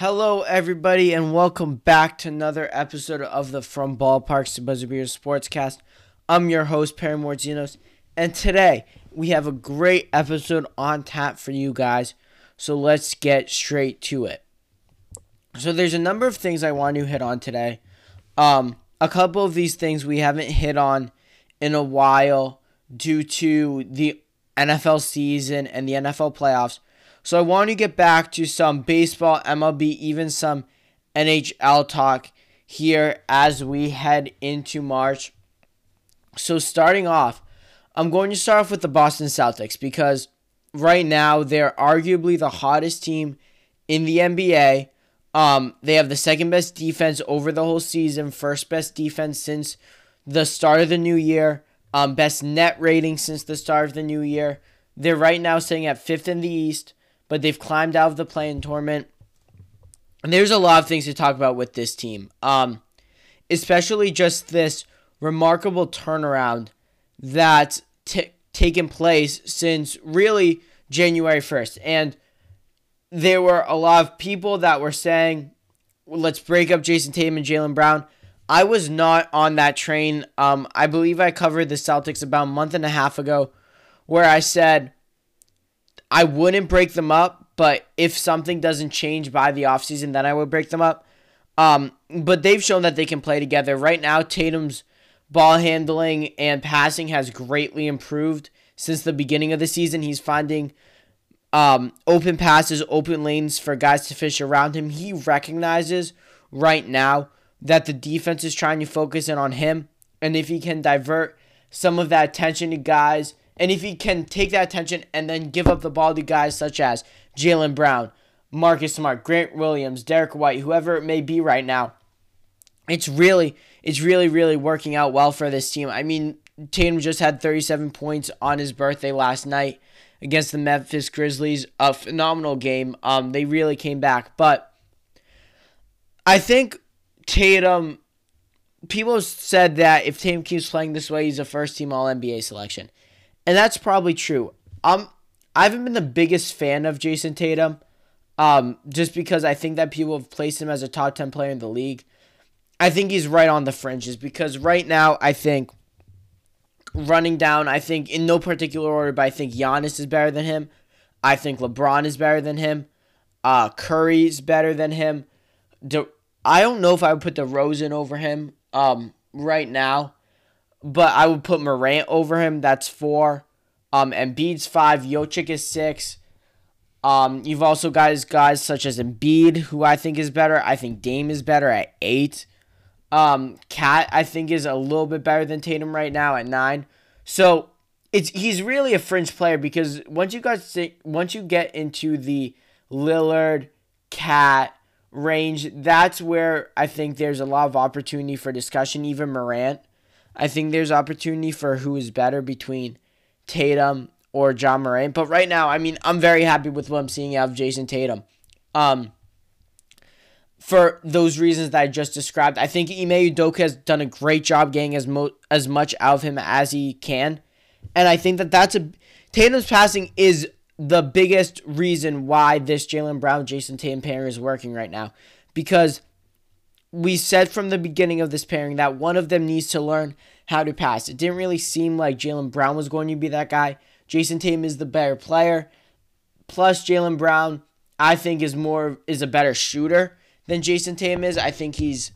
Hello, everybody, and welcome back to another episode of the From Ballparks to Buzzer Sportscast. I'm your host, Perry Morzinos, and today we have a great episode on tap for you guys. So let's get straight to it. So there's a number of things I want to hit on today. Um, a couple of these things we haven't hit on in a while due to the NFL season and the NFL playoffs. So I want to get back to some baseball, MLB, even some NHL talk here as we head into March. So starting off, I'm going to start off with the Boston Celtics because right now they're arguably the hottest team in the NBA. Um, they have the second best defense over the whole season, first best defense since the start of the new year, um, best net rating since the start of the new year. They're right now sitting at fifth in the East but they've climbed out of the play-in tournament. And there's a lot of things to talk about with this team. Um, especially just this remarkable turnaround that's t- taken place since really January 1st. And there were a lot of people that were saying, let's break up Jayson Tatum and Jaylen Brown. I was not on that train. Um, I believe I covered the Celtics about a month and a half ago where I said I wouldn't break them up, but if something doesn't change by the offseason, then I would break them up. Um, but they've shown that they can play together. Right now, Tatum's ball handling and passing has greatly improved since the beginning of the season. He's finding um, open passes, open lanes for guys to fish around him. He recognizes right now that the defense is trying to focus in on him. And if he can divert some of that attention to guys and if he can take that attention and then give up the ball to guys such as Jaylen Brown, Marcus Smart, Grant Williams, Derrick White, whoever it may be right now, it's really, it's really, really working out well for this team. I mean, Tatum just had 37 points on his birthday last night against the Memphis Grizzlies. A phenomenal game. Um, they really came back, but I think Tatum. People said that if Tatum keeps playing this way, he's a first team All NBA selection and that's probably true. Um, I haven't been the biggest fan of Jayson Tatum, um, just because I think that people have placed him as a top ten player in the league. I think he's right on the fringes because right now I think running down, I think in no particular order, but I think Giannis is better than him. I think LeBron is better than him. Uh, Curry's better than him. De- I don't know if I would put DeRozan over him um, right now but I would put Morant over him. That's four. Um, Embiid's five. Jokic is six. Um, you've also got guys such as Embiid, who I think is better. I think Dame is better at eight. Um, KAT I think is a little bit better than Tatum right now at nine. So it's he's really a fringe player because once you guys once you get into the Lillard, KAT range, that's where I think there's a lot of opportunity for discussion. Even Morant. I think there's opportunity for who is better between Tatum or Ja Morant. But right now, I mean, I'm very happy with what I'm seeing out of Jayson Tatum. Um, for those reasons that I just described, I think Ime Udoka has done a great job getting as mo- as much out of him as he can, and I think that that's a Tatum's passing is the biggest reason why this Jaylen Brown Jayson Tatum pairing is working right now, because we said from the beginning of this pairing that one of them needs to learn how to pass. It didn't really seem like Jaylen Brown was going to be that guy. Jayson Tatum is the better player. Plus, Jaylen Brown, I think, is more is a better shooter than Jayson Tatum is. I think he's,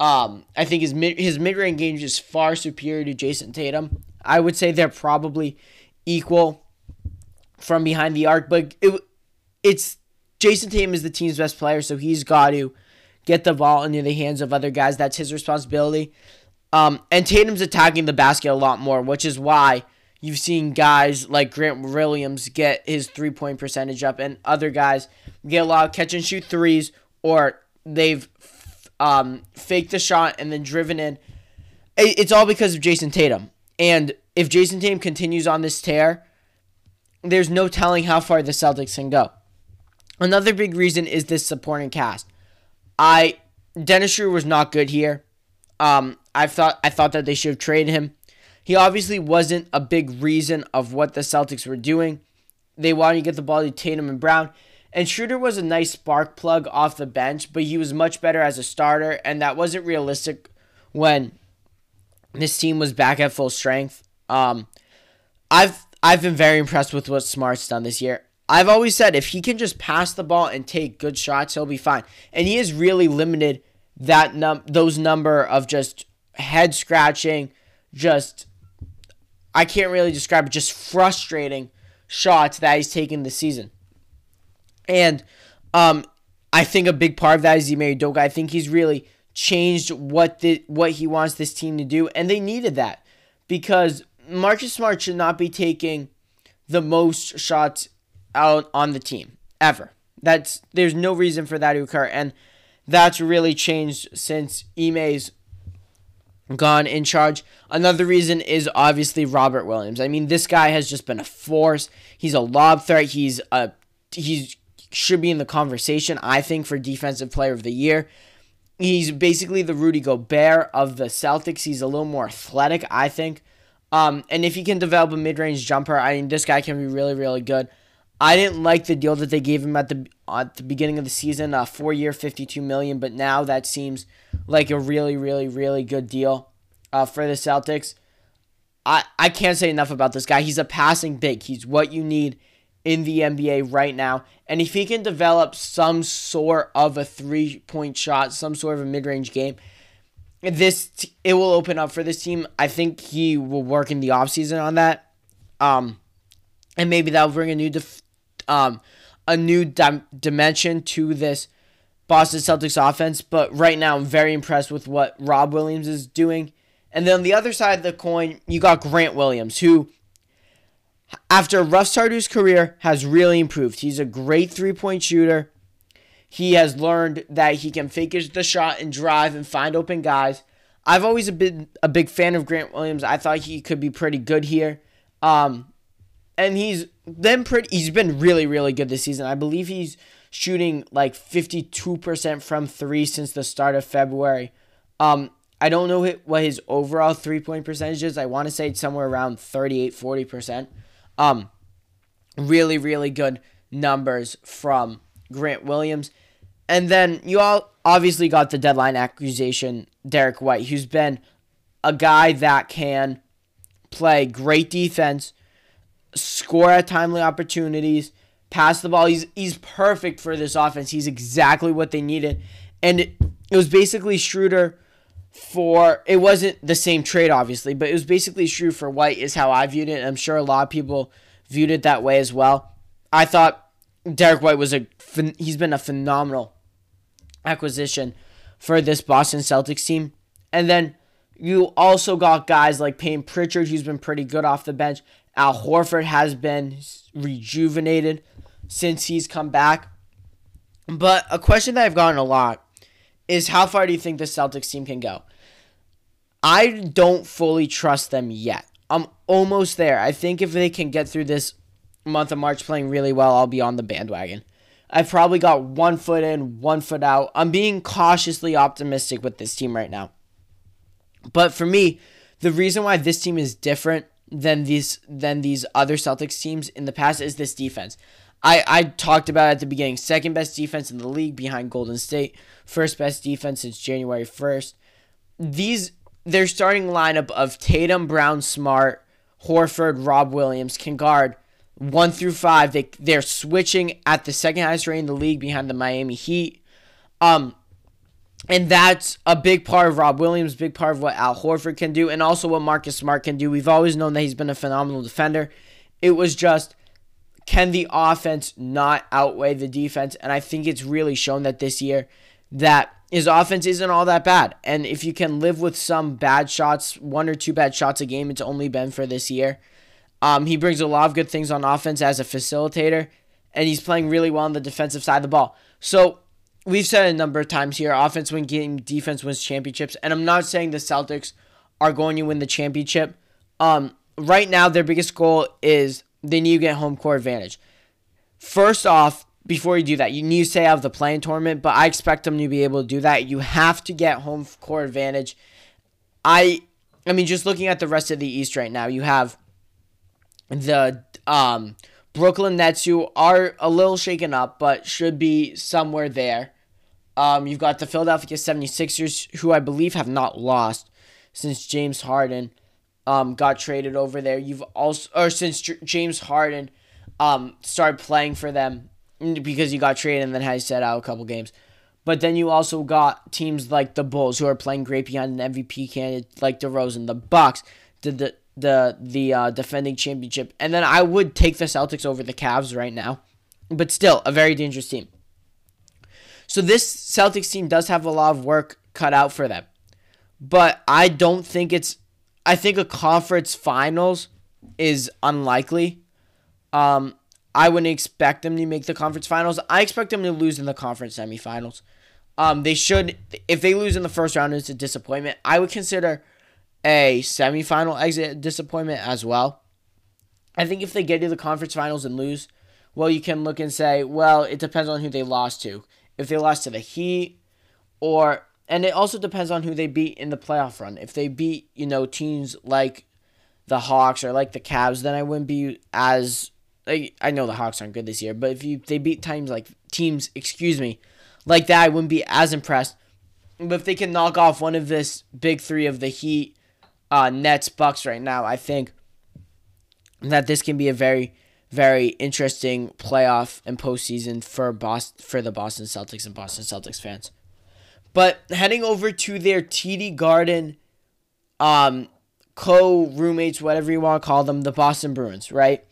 um, I think his mid his mid range game is far superior to Jayson Tatum. I would say they're probably equal from behind the arc, but it, it's Jayson Tatum is the team's best player, so he's got to get the ball into the hands of other guys. That's his responsibility. Um, and Tatum's attacking the basket a lot more, which is why you've seen guys like Grant Williams get his three point percentage up, and other guys get a lot of catch and shoot threes, or they've um, faked the shot and then driven in. It's all because of Jayson Tatum. And if Jayson Tatum continues on this tear, there's no telling how far the Celtics can go. Another big reason is this supporting cast. I Dennis Schroeder was not good here. Um, I thought I thought that they should have traded him. He obviously wasn't a big reason of what the Celtics were doing. They wanted to get the ball to Tatum and Brown, And Schroeder was a nice spark plug off the bench, but he was much better as a starter, and that wasn't realistic when this team was back at full strength. Um, I've I've been very impressed with what Smart's done this year. I've always said if he can just pass the ball and take good shots, he'll be fine. And he has really limited that num those number of just head scratching, just I can't really describe it, just frustrating shots that he's taken this season. And um, I think a big part of that is he Ime Udoka. I think he's really changed what the what he wants this team to do, and they needed that because Marcus Smart should not be taking the most shots out on the team ever. That's there's no reason for that to occur, and that's really changed since Ime's gone in charge. Another reason is obviously Robert Williams. I mean, this guy has just been a force. He's a lob threat. He's a he's should be in the conversation, I think, for Defensive Player of the Year. He's basically the Rudy Gobert of the Celtics. He's a little more athletic, I think. Um, and if he can develop a mid range jumper, I mean, this guy can be really, really good. I didn't like the deal that they gave him at the at the beginning of the season, a four year, fifty two million. But now that seems like a really, really, really good deal uh, for the Celtics. I I can't say enough about this guy. He's a passing big. He's what you need in the NBA right now. And if he can develop some sort of a three point shot, some sort of a mid range game, this it will open up for this team. I think he will work in the offseason on that. Um, and maybe that'll bring a new def- um, a new dim- dimension to this Boston Celtics offense. But right now, I'm very impressed with what Rob Williams is doing. And then on the other side of the coin, you got Grant Williams, who after a rough start to his career, has really improved. He's a great three point shooter. He has learned that he can fake the shot and drive and find open guys. I've always been a big fan of Grant Williams. I thought he could be pretty good here. Um, and he's been pretty he's been really really good this season. I believe he's shooting like 52% from 3 since the start of February. Um, I don't know what his overall three-point percentage is. I want to say it's somewhere around 38 40%. Um, really, really good numbers from Grant Williams. And then you all obviously got the deadline accusation, Derrick White, who's been a guy that can play great defense, score at timely opportunities, pass the ball. He's he's perfect for this offense. He's exactly what they needed. And it, it was basically Schroeder for it wasn't the same trade obviously, but it was basically true for White is how I viewed it. I'm sure a lot of people viewed it that way as well. I thought Derrick White was a he's been a phenomenal acquisition for this Boston Celtics team. And then you also got guys like Payne Pritchard, who's been pretty good off the bench. Al Horford has been rejuvenated since he's come back. But a question that I've gotten a lot is how far do you think the Celtics team can go? I don't fully trust them yet. I'm almost there. I think if they can get through this month of March playing really well, I'll be on the bandwagon. I've probably got one foot in, one foot out. I'm being cautiously optimistic with this team right now. But for me, the reason why this team is different than these than these other Celtics teams in the past is this defense. I, I talked about at the beginning, second best defense in the league behind Golden State, first best defense since January 1st. These their starting lineup of Tatum, Brown, Smart, Horford, Rob Williams can guard one through five. They they're switching at the second highest rate in the league behind the Miami Heat. Um and that's a big part of Rob Williams, big part of what Al Horford can do, and also what Marcus Smart can do. We've always known that he's been a phenomenal defender. It was just can the offense not outweigh the defense? And I think it's really shown that this year that his offense isn't all that bad. And if you can live with some bad shots, one or two bad shots a game, it's only been for this year. Um, he brings a lot of good things on offense as a facilitator, and he's playing really well on the defensive side of the ball. So we've said a number of times here offense wins game, defense wins championships. And I'm not saying the Celtics are going to win the championship. Um, right now, their biggest goal is they need to get home court advantage. First off, before you do that, you need to stay out of the play-in tournament, but I expect them to be able to do that. You have to get home court advantage. I I mean, just looking at the rest of the East right now, you have the um, Brooklyn Nets, who are a little shaken up, but should be somewhere there. Um, you've got the Philadelphia 76ers, who I believe have not lost since James Harden um, got traded over there. You've also, or since J- James Harden um, started playing for them because he got traded and then had set out a couple games. But then you also got teams like the Bulls who are playing great behind an MVP candidate like DeRozan, the Bucks, the the the, the uh, defending championship, and then I would take the Celtics over the Cavs right now, but still a very dangerous team. So this Celtics team does have a lot of work cut out for them, but I don't think it's. I think a conference finals is unlikely. Um, I wouldn't expect them to make the conference finals. I expect them to lose in the conference semifinals. Um, they should if they lose in the first round, it's a disappointment. I would consider a semifinal exit disappointment as well. I think if they get to the conference finals and lose, well, you can look and say, well, it depends on who they lost to. If they lost to the Heat, or and it also depends on who they beat in the playoff run. If they beat, you know, teams like the Hawks or like the Cavs, then I wouldn't be as like, I know the Hawks aren't good this year, but if you they beat teams like teams, excuse me, like that, I wouldn't be as impressed. But if they can knock off one of this big three of the Heat, uh, Nets, Bucks right now, I think that this can be a very, very interesting playoff and postseason for Boston for the Boston Celtics and Boston Celtics fans. But heading over to their TD Garden, um, co roommates, whatever you want to call them, the Boston Bruins, right?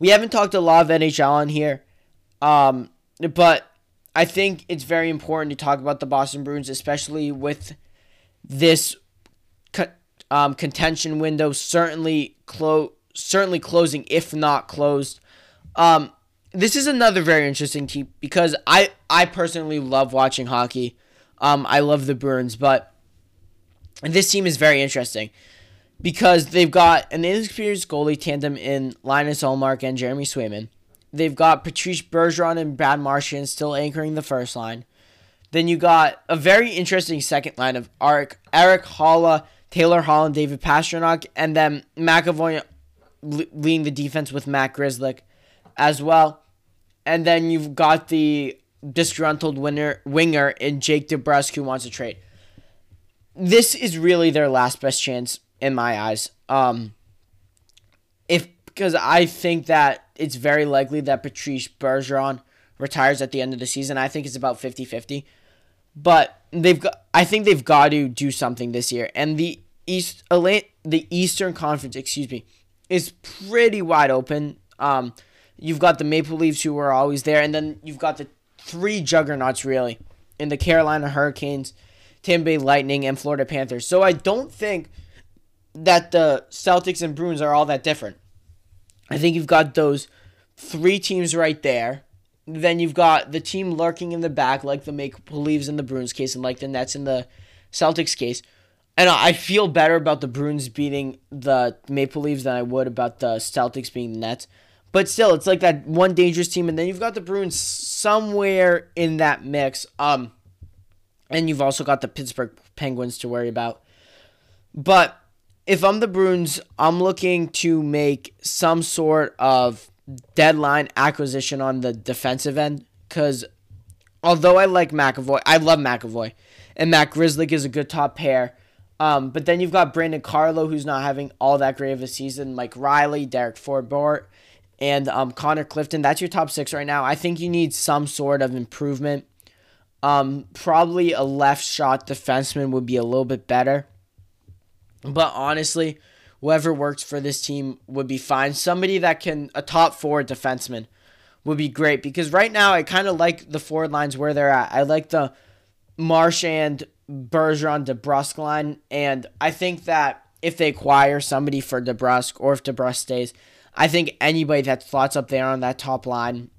We haven't talked a lot of NHL on here, um, but I think it's very important to talk about the Boston Bruins, especially with this co- um, contention window certainly clo- certainly closing, if not closed. Um, this is another very interesting team because I I personally love watching hockey. Um, I love the Bruins, but this team is very interesting because they've got an inexperienced goalie tandem in Linus Ullmark and Jeremy Swayman. They've got Patrice Bergeron and Brad Marchand still anchoring the first line. Then you got a very interesting second line of Eric, Erik Haula, Taylor Hall, and David Pastrnak, and then McAvoy leading the defense with Matt Grzelcyk as well. And then you've got the disgruntled winner, winger in Jake DeBrusk who wants to trade. This is really their last best chance in my eyes. Um, if because I think that it's very likely that Patrice Bergeron retires at the end of the season. I think it's about 50-50. But they've got I think they've got to do something this year. And the East the Eastern Conference, excuse me, is pretty wide open. Um, you've got the Maple Leafs who are always there, and then you've got the three juggernauts really in the Carolina Hurricanes, Tampa Bay Lightning, and Florida Panthers. So I don't think that the Celtics and Bruins are all that different. I think you've got those three teams right there. Then you've got the team lurking in the back, like the Maple Leafs in the Bruins case, and like the Nets in the Celtics case. And I feel better about the Bruins beating the Maple Leafs than I would about the Celtics being the Nets. But still, it's like that one dangerous team, and then you've got the Bruins somewhere in that mix. Um, and you've also got the Pittsburgh Penguins to worry about. But if I'm the Bruins, I'm looking to make some sort of deadline acquisition on the defensive end because although I like McAvoy, I love McAvoy, and Matt Grzelcyk is a good top pair. Um, but then you've got Brandon Carlo, who's not having all that great of a season. Mike Reilly, Derek Forbort, and um, Connor Clifton. That's your top six right now. I think you need some sort of improvement. Um, probably a left shot defenseman would be a little bit better. But honestly, whoever works for this team would be fine. Somebody that can, a top four defenseman would be great because right now I kind of like the forward lines where they're at. I like the Marchand, Bergeron, DeBrusk line, and I think that if they acquire somebody for DeBrusk or if DeBrusk stays, I think anybody that slots up there on that top line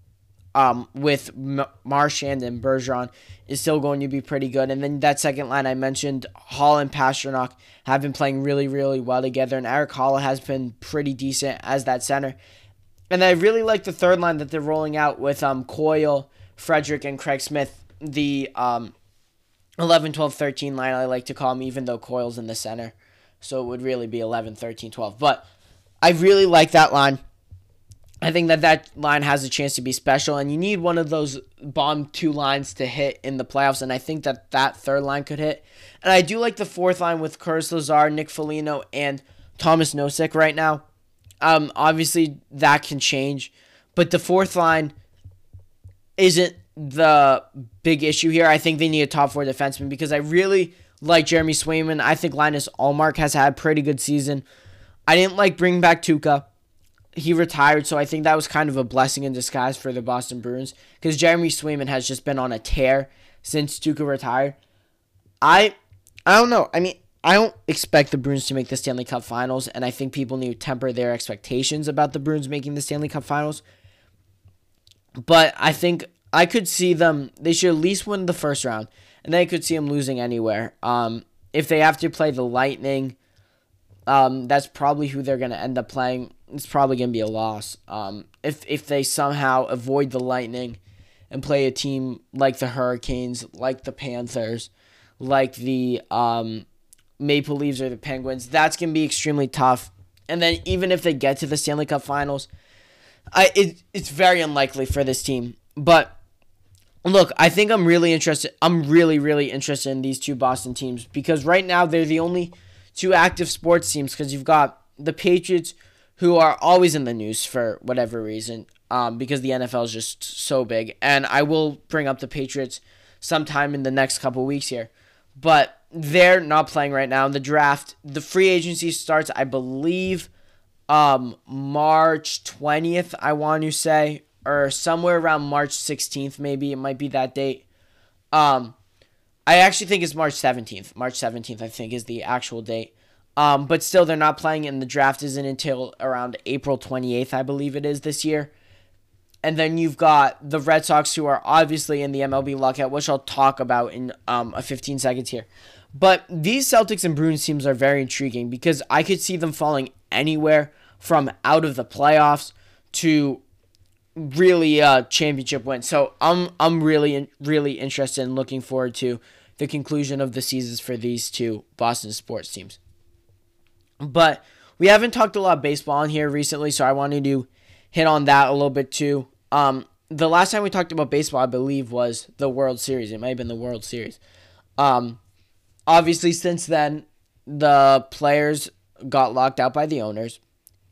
um, with M- Marchand and Bergeron is still going to be pretty good. And then that second line I mentioned, Hall and Pastrnak have been playing really, really well together. And Erik Haula has been pretty decent as that center. And I really like the third line that they're rolling out with um, Coyle, Frederic, and Craig Smith. The um, 11, 12, 13 line, I like to call them, even though Coyle's in the center. So it would really be 11, 13, 12. But I really like that line. I think that that line has a chance to be special, and you need one of those bomb two lines to hit in the playoffs, and I think that that third line could hit. And I do like the fourth line with Curtis Lazar, Nick Foligno, and Tomas Nosek right now. Um, obviously that can change, but the fourth line isn't the big issue here. I think they need a top four defenseman because I really like Jeremy Swayman. I think Linus Ullmark has had a pretty good season. I didn't like bringing back Tuukka he retired, so I think that was kind of a blessing in disguise for the Boston Bruins because Jeremy Swayman has just been on a tear since Tuukka retired. I I don't know. I mean, I don't expect the Bruins to make the Stanley Cup Finals, and I think people need to temper their expectations about the Bruins making the Stanley Cup Finals. But I think I could see them. They should at least win the first round, and then I could see them losing anywhere. Um, if they have to play the Lightning, um, that's probably who they're going to end up playing it's probably going to be a loss. Um, if if they somehow avoid the Lightning and play a team like the Hurricanes, like the Panthers, like the um, Maple Leafs or the Penguins, that's going to be extremely tough. And then even if they get to the Stanley Cup Finals, I it, it's very unlikely for this team. But look, I think I'm really interested. I'm really really interested in these two Boston teams because right now they're the only two active sports teams because you've got the Patriots who are always in the news for whatever reason, um, because the NFL is just so big. And I will bring up the Patriots sometime in the next couple weeks here, but they're not playing right now. The draft, the free agency starts, I believe, um, March twentieth. I want to say, or somewhere around March sixteenth, maybe it might be that date. Um, I actually think it's March seventeenth. March seventeenth, I think, is the actual date. Um, but still, they're not playing, and the draft isn't until around April 28th, I believe it is this year. And then you've got the Red Sox, who are obviously in the MLB lockout, which I'll talk about in um, a 15 seconds here. But these Celtics and Bruins teams are very intriguing because I could see them falling anywhere from out of the playoffs to really a championship win. So I'm I'm really really interested and looking forward to the conclusion of the seasons for these two Boston sports teams. But we haven't talked a lot of baseball in here recently, so I wanted to hit on that a little bit too. Um, the last time we talked about baseball, I believe, was the World Series. It might have been the World Series. Um, obviously, since then, the players got locked out by the owners,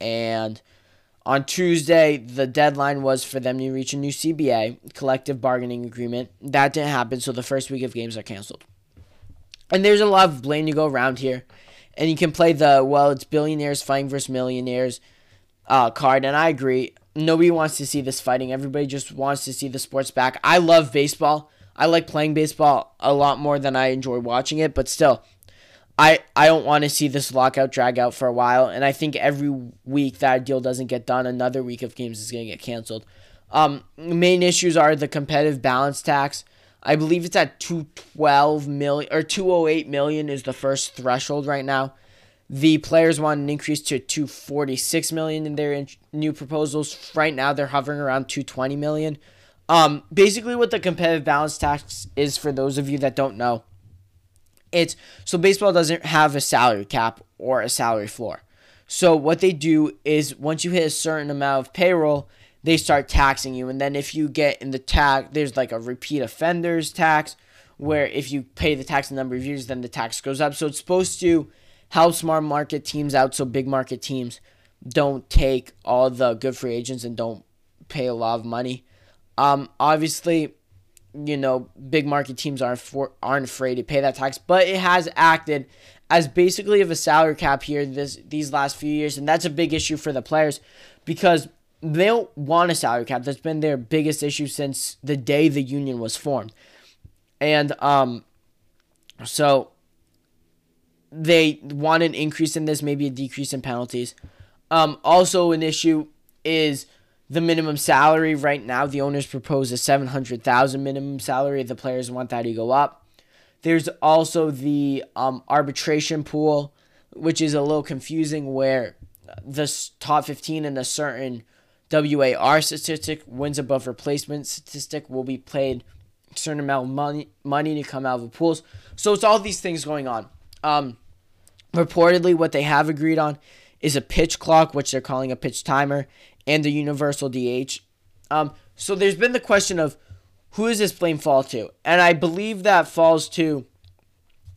and on Tuesday, the deadline was for them to reach a new CBA, collective bargaining agreement. That didn't happen, so the first week of games are canceled. And there's a lot of blame to go around here and you can play the well, it's billionaires fighting versus millionaires uh, card, and I agree. Nobody wants to see this fighting. Everybody just wants to see the sports back. I love baseball. I like playing baseball a lot more than I enjoy watching it, but still, I I don't want to see this lockout drag out for a while. And I think every week that deal doesn't get done, another week of games is going to get canceled. Um, main issues are the competitive balance tax. I believe it's at 212 million or 208 million is the first threshold right now. The players want an increase to 246 million in their in- new proposals. Right now they're hovering around 220 million. Um, basically what the competitive balance tax is for those of you that don't know. It's so baseball doesn't have a salary cap or a salary floor. So what they do is once you hit a certain amount of payroll, they start taxing you. And then if you get in the tax, there's like a repeat offenders tax where if you pay the tax a number of years, then the tax goes up. So it's supposed to help smart market teams out so big market teams don't take all the good free agents and don't pay a lot of money. Um, obviously, you know, big market teams aren't for, aren't afraid to pay that tax, but it has acted as basically of a salary cap here this these last few years, and that's a big issue for the players because they don't want a salary cap. That's been their biggest issue since the day the union was formed. And um so they want an increase in this, maybe a decrease in penalties. Um also an issue is the minimum salary right now. The owners propose a 700,000 minimum salary. The players want that to go up. There's also the um, arbitration pool, which is a little confusing where the top 15 in a certain WAR statistic, wins above replacement statistic, will be paid a certain amount of money, money to come out of the pools. So it's all these things going on. Um, reportedly, what they have agreed on is a pitch clock, which they're calling a pitch timer, and the universal DH. Um, so there's been the question of who is this blame fall to? And I believe that falls to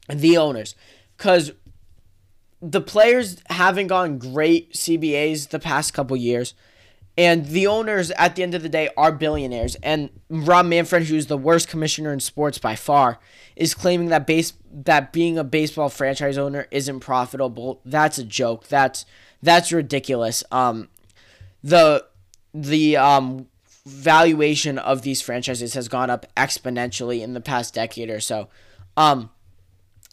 the owners. Because the players haven't gotten great CBAs the past couple years. And the owners, at the end of the day, are billionaires. And Rob Manfred, who's the worst commissioner in sports by far, is claiming that base that being a baseball franchise owner isn't profitable. That's a joke. That's that's ridiculous. Um, the the um valuation of these franchises has gone up exponentially in the past decade or so. Um,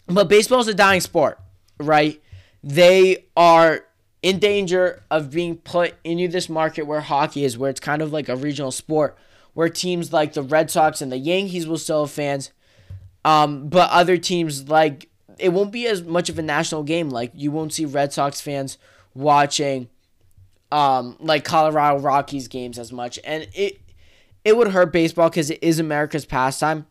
but baseball is a dying sport, right? They are in danger of being put into this market where hockey is, where it's kind of like a regional sport, where teams like the Red Sox and the Yankees will still have fans, um, but other teams like it won't be as much of a national game. Like you won't see Red Sox fans watching, um, like Colorado Rockies games as much, and it it would hurt baseball because it is America's pastime,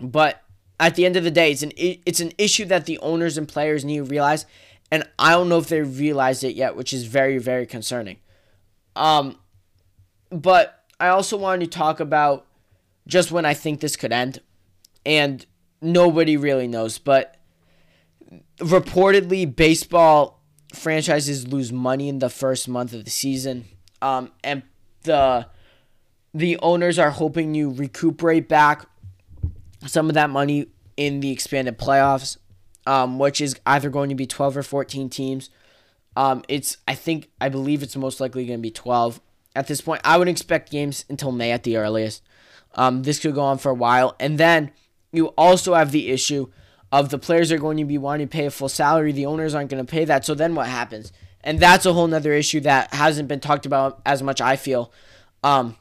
but at the end of the day, it's an it's an issue that the owners and players need to realize, and I don't know if they realized it yet, which is very very concerning. Um, but I also wanted to talk about just when I think this could end, and nobody really knows, but reportedly baseball franchises lose money in the first month of the season, um, and the the owners are hoping you recuperate back some of that money in the expanded playoffs, um, which is either going to be 12 or 14 teams. Um, it's I think I believe it's most likely going to be 12 at this point. I would expect games until May at the earliest. Um, this could go on for a while, and then you also have the issue of the players are going to be wanting to pay a full salary. The owners aren't going to pay that. So then what happens? And that's a whole nother issue that hasn't been talked about as much. I feel. Um,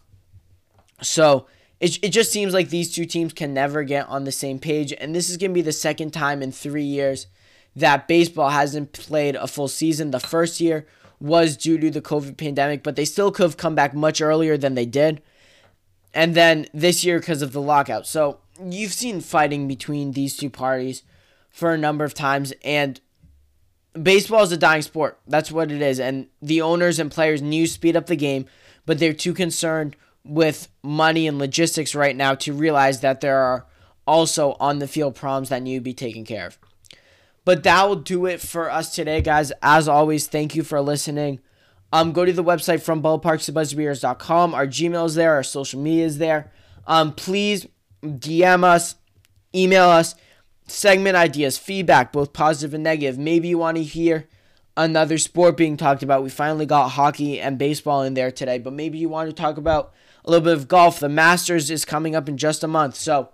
so it, it just seems like these two teams can never get on the same page. And this is going to be the second time in three years that baseball hasn't played a full season. The first year was due to the COVID pandemic, but they still could have come back much earlier than they did. And then this year because of the lockout. So you've seen fighting between these two parties for a number of times. And baseball is a dying sport. That's what it is. And the owners and players need to speed up the game, but they're too concerned with money and logistics right now to realize that there are also on the field problems that need to be taken care of. But that will do it for us today, guys. As always, thank you for listening. Um, go to the website from ballparks Our Gmail is there, our social media is there. Um, please DM us, email us, segment ideas, feedback, both positive and negative. Maybe you want to hear another sport being talked about. We finally got hockey and baseball in there today, but maybe you want to talk about a little bit of golf. The Masters is coming up in just a month. So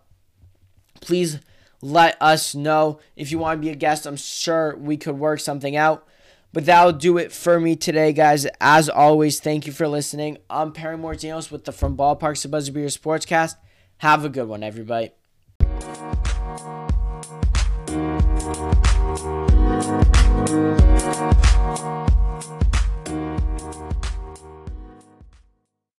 please let us know if you want to be a guest. I'm sure we could work something out. But that'll do it for me today, guys. As always, thank you for listening. I'm Perry Mortinos with the From Ballparks to Buzzerbeer Sportscast. Have a good one, everybody.